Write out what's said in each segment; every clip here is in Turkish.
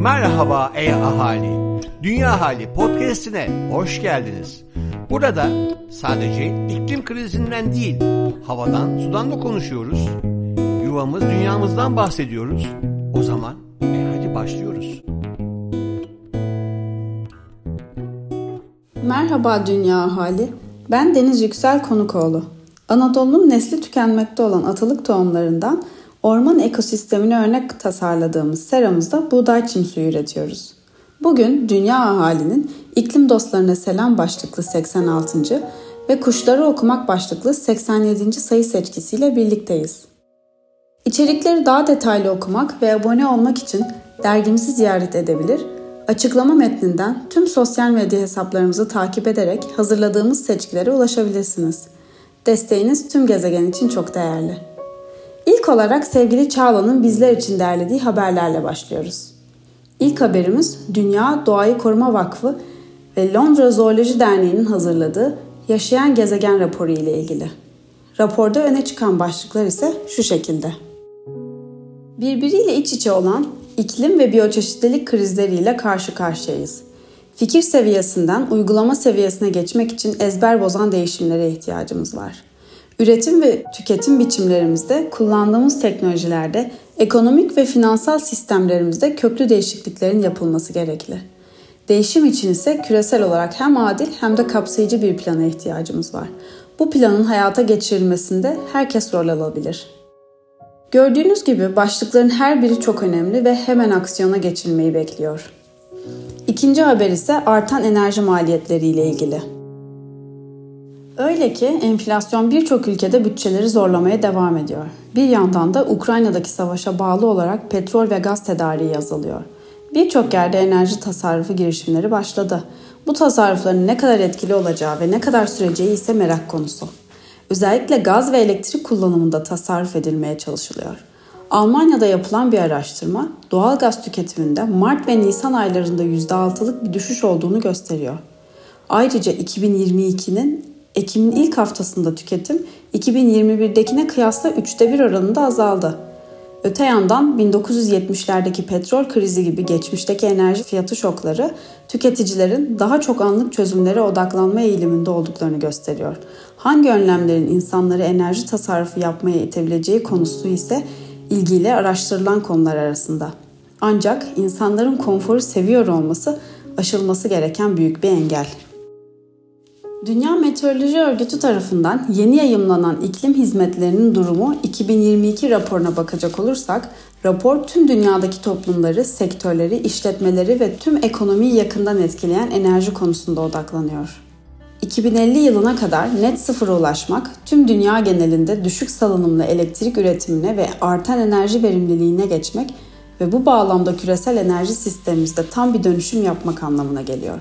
Merhaba ey ahali. Dünya Hali podcast'ine hoş geldiniz. Burada sadece iklim krizinden değil, havadan, sudan da konuşuyoruz. Yuvamız, dünyamızdan bahsediyoruz. O zaman e hadi başlıyoruz. Merhaba dünya hali. Ben Deniz Yüksel Konukoğlu. Anadolu'nun nesli tükenmekte olan atılık tohumlarından orman ekosistemine örnek tasarladığımız seramızda buğday çim suyu üretiyoruz. Bugün dünya ahalinin iklim dostlarına selam başlıklı 86. ve kuşları okumak başlıklı 87. sayı seçkisiyle birlikteyiz. İçerikleri daha detaylı okumak ve abone olmak için dergimizi ziyaret edebilir, açıklama metninden tüm sosyal medya hesaplarımızı takip ederek hazırladığımız seçkilere ulaşabilirsiniz. Desteğiniz tüm gezegen için çok değerli. İlk olarak sevgili Çağla'nın bizler için derlediği haberlerle başlıyoruz. İlk haberimiz Dünya Doğayı Koruma Vakfı ve Londra Zooloji Derneği'nin hazırladığı Yaşayan Gezegen raporu ile ilgili. Raporda öne çıkan başlıklar ise şu şekilde. Birbiriyle iç içe olan iklim ve biyoçeşitlilik krizleriyle karşı karşıyayız. Fikir seviyesinden uygulama seviyesine geçmek için ezber bozan değişimlere ihtiyacımız var. Üretim ve tüketim biçimlerimizde, kullandığımız teknolojilerde, ekonomik ve finansal sistemlerimizde köklü değişikliklerin yapılması gerekli. Değişim için ise küresel olarak hem adil hem de kapsayıcı bir plana ihtiyacımız var. Bu planın hayata geçirilmesinde herkes rol alabilir. Gördüğünüz gibi başlıkların her biri çok önemli ve hemen aksiyona geçilmeyi bekliyor. İkinci haber ise artan enerji maliyetleri ile ilgili. Öyle ki enflasyon birçok ülkede bütçeleri zorlamaya devam ediyor. Bir yandan da Ukrayna'daki savaşa bağlı olarak petrol ve gaz tedariği azalıyor. Birçok yerde enerji tasarrufu girişimleri başladı. Bu tasarrufların ne kadar etkili olacağı ve ne kadar süreceği ise merak konusu. Özellikle gaz ve elektrik kullanımında tasarruf edilmeye çalışılıyor. Almanya'da yapılan bir araştırma doğal gaz tüketiminde Mart ve Nisan aylarında %6'lık bir düşüş olduğunu gösteriyor. Ayrıca 2022'nin Ekim'in ilk haftasında tüketim 2021'dekine kıyasla üçte bir oranında azaldı. Öte yandan 1970'lerdeki petrol krizi gibi geçmişteki enerji fiyatı şokları tüketicilerin daha çok anlık çözümlere odaklanma eğiliminde olduklarını gösteriyor. Hangi önlemlerin insanları enerji tasarrufu yapmaya itebileceği konusu ise ilgiyle araştırılan konular arasında. Ancak insanların konforu seviyor olması aşılması gereken büyük bir engel. Dünya Meteoroloji Örgütü tarafından yeni yayımlanan iklim hizmetlerinin durumu 2022 raporuna bakacak olursak, rapor tüm dünyadaki toplumları, sektörleri, işletmeleri ve tüm ekonomiyi yakından etkileyen enerji konusunda odaklanıyor. 2050 yılına kadar net sıfıra ulaşmak, tüm dünya genelinde düşük salınımlı elektrik üretimine ve artan enerji verimliliğine geçmek ve bu bağlamda küresel enerji sistemimizde tam bir dönüşüm yapmak anlamına geliyor.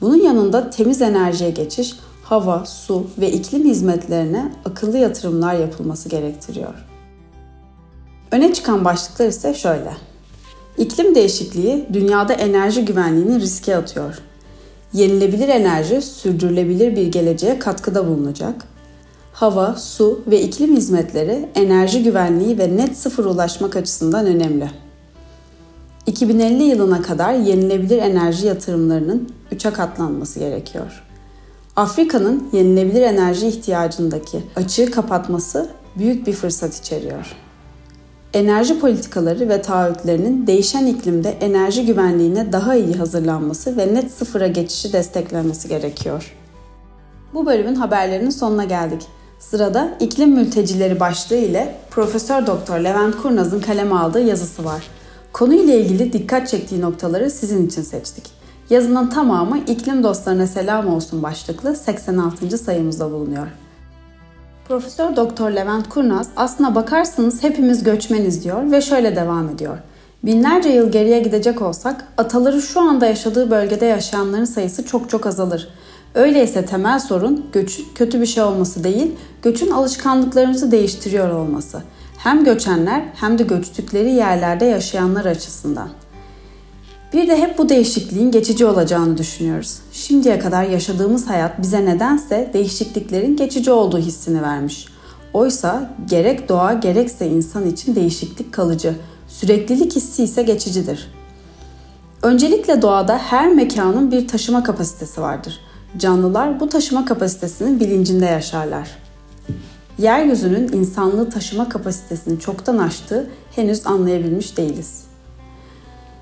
Bunun yanında temiz enerjiye geçiş, hava, su ve iklim hizmetlerine akıllı yatırımlar yapılması gerektiriyor. Öne çıkan başlıklar ise şöyle. İklim değişikliği dünyada enerji güvenliğini riske atıyor. Yenilebilir enerji sürdürülebilir bir geleceğe katkıda bulunacak. Hava, su ve iklim hizmetleri enerji güvenliği ve net sıfır ulaşmak açısından önemli. 2050 yılına kadar yenilebilir enerji yatırımlarının 3'e katlanması gerekiyor. Afrika'nın yenilebilir enerji ihtiyacındaki açığı kapatması büyük bir fırsat içeriyor. Enerji politikaları ve taahhütlerinin değişen iklimde enerji güvenliğine daha iyi hazırlanması ve net sıfıra geçişi desteklenmesi gerekiyor. Bu bölümün haberlerinin sonuna geldik. Sırada iklim mültecileri başlığı ile Profesör Doktor Levent Kurnaz'ın kaleme aldığı yazısı var. Konuyla ilgili dikkat çektiği noktaları sizin için seçtik. Yazının tamamı iklim dostlarına selam olsun başlıklı 86. sayımızda bulunuyor. Profesör Doktor Levent Kurnaz aslına bakarsanız hepimiz göçmeniz diyor ve şöyle devam ediyor. Binlerce yıl geriye gidecek olsak ataları şu anda yaşadığı bölgede yaşayanların sayısı çok çok azalır. Öyleyse temel sorun göçün kötü bir şey olması değil, göçün alışkanlıklarımızı değiştiriyor olması. Hem göçenler hem de göçtükleri yerlerde yaşayanlar açısından. Bir de hep bu değişikliğin geçici olacağını düşünüyoruz. Şimdiye kadar yaşadığımız hayat bize nedense değişikliklerin geçici olduğu hissini vermiş. Oysa gerek doğa gerekse insan için değişiklik kalıcı, süreklilik hissi ise geçicidir. Öncelikle doğada her mekanın bir taşıma kapasitesi vardır. Canlılar bu taşıma kapasitesinin bilincinde yaşarlar. Yeryüzünün insanlığı taşıma kapasitesini çoktan aştığı henüz anlayabilmiş değiliz.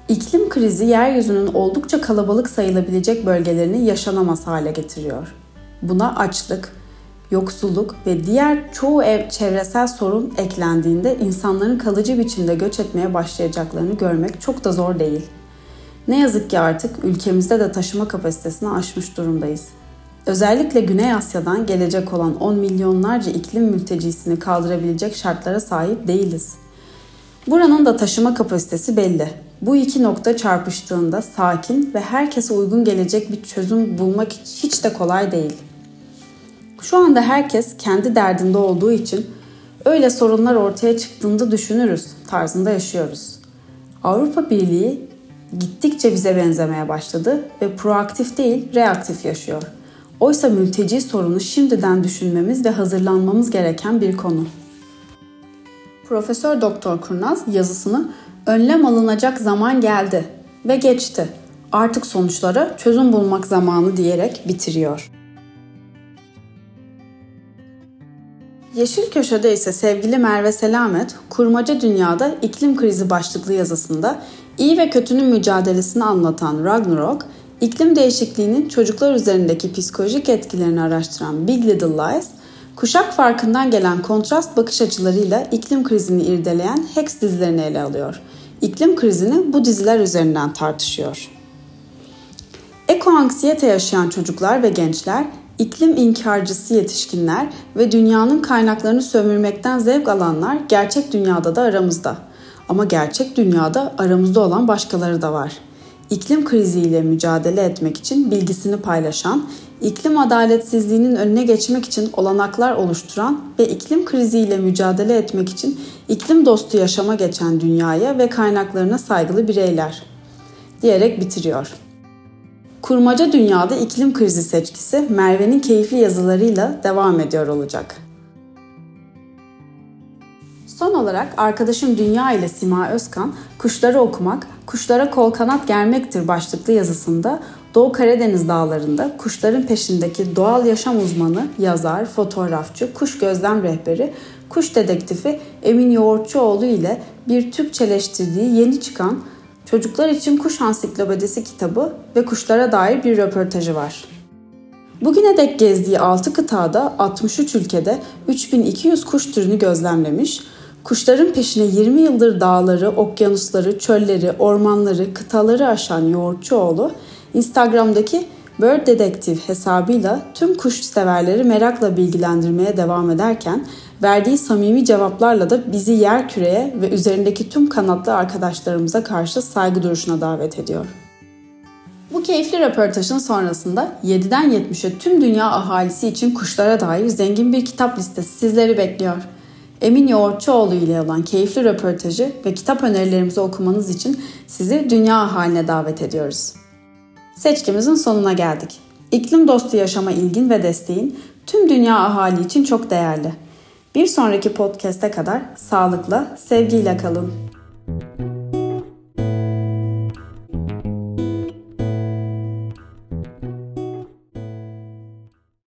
İklim krizi yeryüzünün oldukça kalabalık sayılabilecek bölgelerini yaşanamaz hale getiriyor. Buna açlık, yoksulluk ve diğer çoğu ev çevresel sorun eklendiğinde insanların kalıcı biçimde göç etmeye başlayacaklarını görmek çok da zor değil. Ne yazık ki artık ülkemizde de taşıma kapasitesini aşmış durumdayız. Özellikle Güney Asya'dan gelecek olan 10 milyonlarca iklim mültecisini kaldırabilecek şartlara sahip değiliz. Buranın da taşıma kapasitesi belli. Bu iki nokta çarpıştığında sakin ve herkese uygun gelecek bir çözüm bulmak hiç de kolay değil. Şu anda herkes kendi derdinde olduğu için öyle sorunlar ortaya çıktığında düşünürüz tarzında yaşıyoruz. Avrupa Birliği gittikçe bize benzemeye başladı ve proaktif değil reaktif yaşıyor. Oysa mülteci sorunu şimdiden düşünmemiz ve hazırlanmamız gereken bir konu. Profesör Doktor Kurnaz yazısını önlem alınacak zaman geldi ve geçti. Artık sonuçlara çözüm bulmak zamanı diyerek bitiriyor. Yeşil Köşe'de ise sevgili Merve Selamet, Kurmaca Dünyada iklim Krizi başlıklı yazısında iyi ve kötünün mücadelesini anlatan Ragnarok, iklim değişikliğinin çocuklar üzerindeki psikolojik etkilerini araştıran Big Little Lies, kuşak farkından gelen kontrast bakış açılarıyla iklim krizini irdeleyen Hex dizilerini ele alıyor. İklim krizini bu diziler üzerinden tartışıyor. Ekoanksiyete yaşayan çocuklar ve gençler İklim inkarcısı yetişkinler ve dünyanın kaynaklarını sömürmekten zevk alanlar gerçek dünyada da aramızda. Ama gerçek dünyada aramızda olan başkaları da var. İklim kriziyle mücadele etmek için bilgisini paylaşan, iklim adaletsizliğinin önüne geçmek için olanaklar oluşturan ve iklim kriziyle mücadele etmek için iklim dostu yaşama geçen dünyaya ve kaynaklarına saygılı bireyler diyerek bitiriyor. Kurmaca Dünyada iklim krizi seçkisi Merve'nin keyifli yazılarıyla devam ediyor olacak. Olarak arkadaşım Dünya ile Sima Özkan, Kuşları Okumak, Kuşlara Kol Kanat Germektir başlıklı yazısında Doğu Karadeniz dağlarında kuşların peşindeki doğal yaşam uzmanı, yazar, fotoğrafçı, kuş gözlem rehberi, kuş dedektifi Emin Yoğurtçuoğlu ile bir Türkçeleştirdiği yeni çıkan Çocuklar için Kuş Ansiklopedisi kitabı ve kuşlara dair bir röportajı var. Bugüne dek gezdiği 6 kıtada 63 ülkede 3200 kuş türünü gözlemlemiş, kuşların peşine 20 yıldır dağları, okyanusları, çölleri, ormanları, kıtaları aşan Yoğurtçuoğlu, Instagram'daki Bird Detective hesabıyla tüm kuş severleri merakla bilgilendirmeye devam ederken verdiği samimi cevaplarla da bizi yer küreye ve üzerindeki tüm kanatlı arkadaşlarımıza karşı saygı duruşuna davet ediyor. Bu keyifli röportajın sonrasında 7'den 70'e tüm dünya ahalisi için kuşlara dair zengin bir kitap listesi sizleri bekliyor. Emin Yoğurtçuoğlu ile olan keyifli röportajı ve kitap önerilerimizi okumanız için sizi dünya haline davet ediyoruz. Seçkimizin sonuna geldik. İklim dostu yaşama ilgin ve desteğin tüm dünya ahali için çok değerli. Bir sonraki podcast'e kadar sağlıkla, sevgiyle kalın.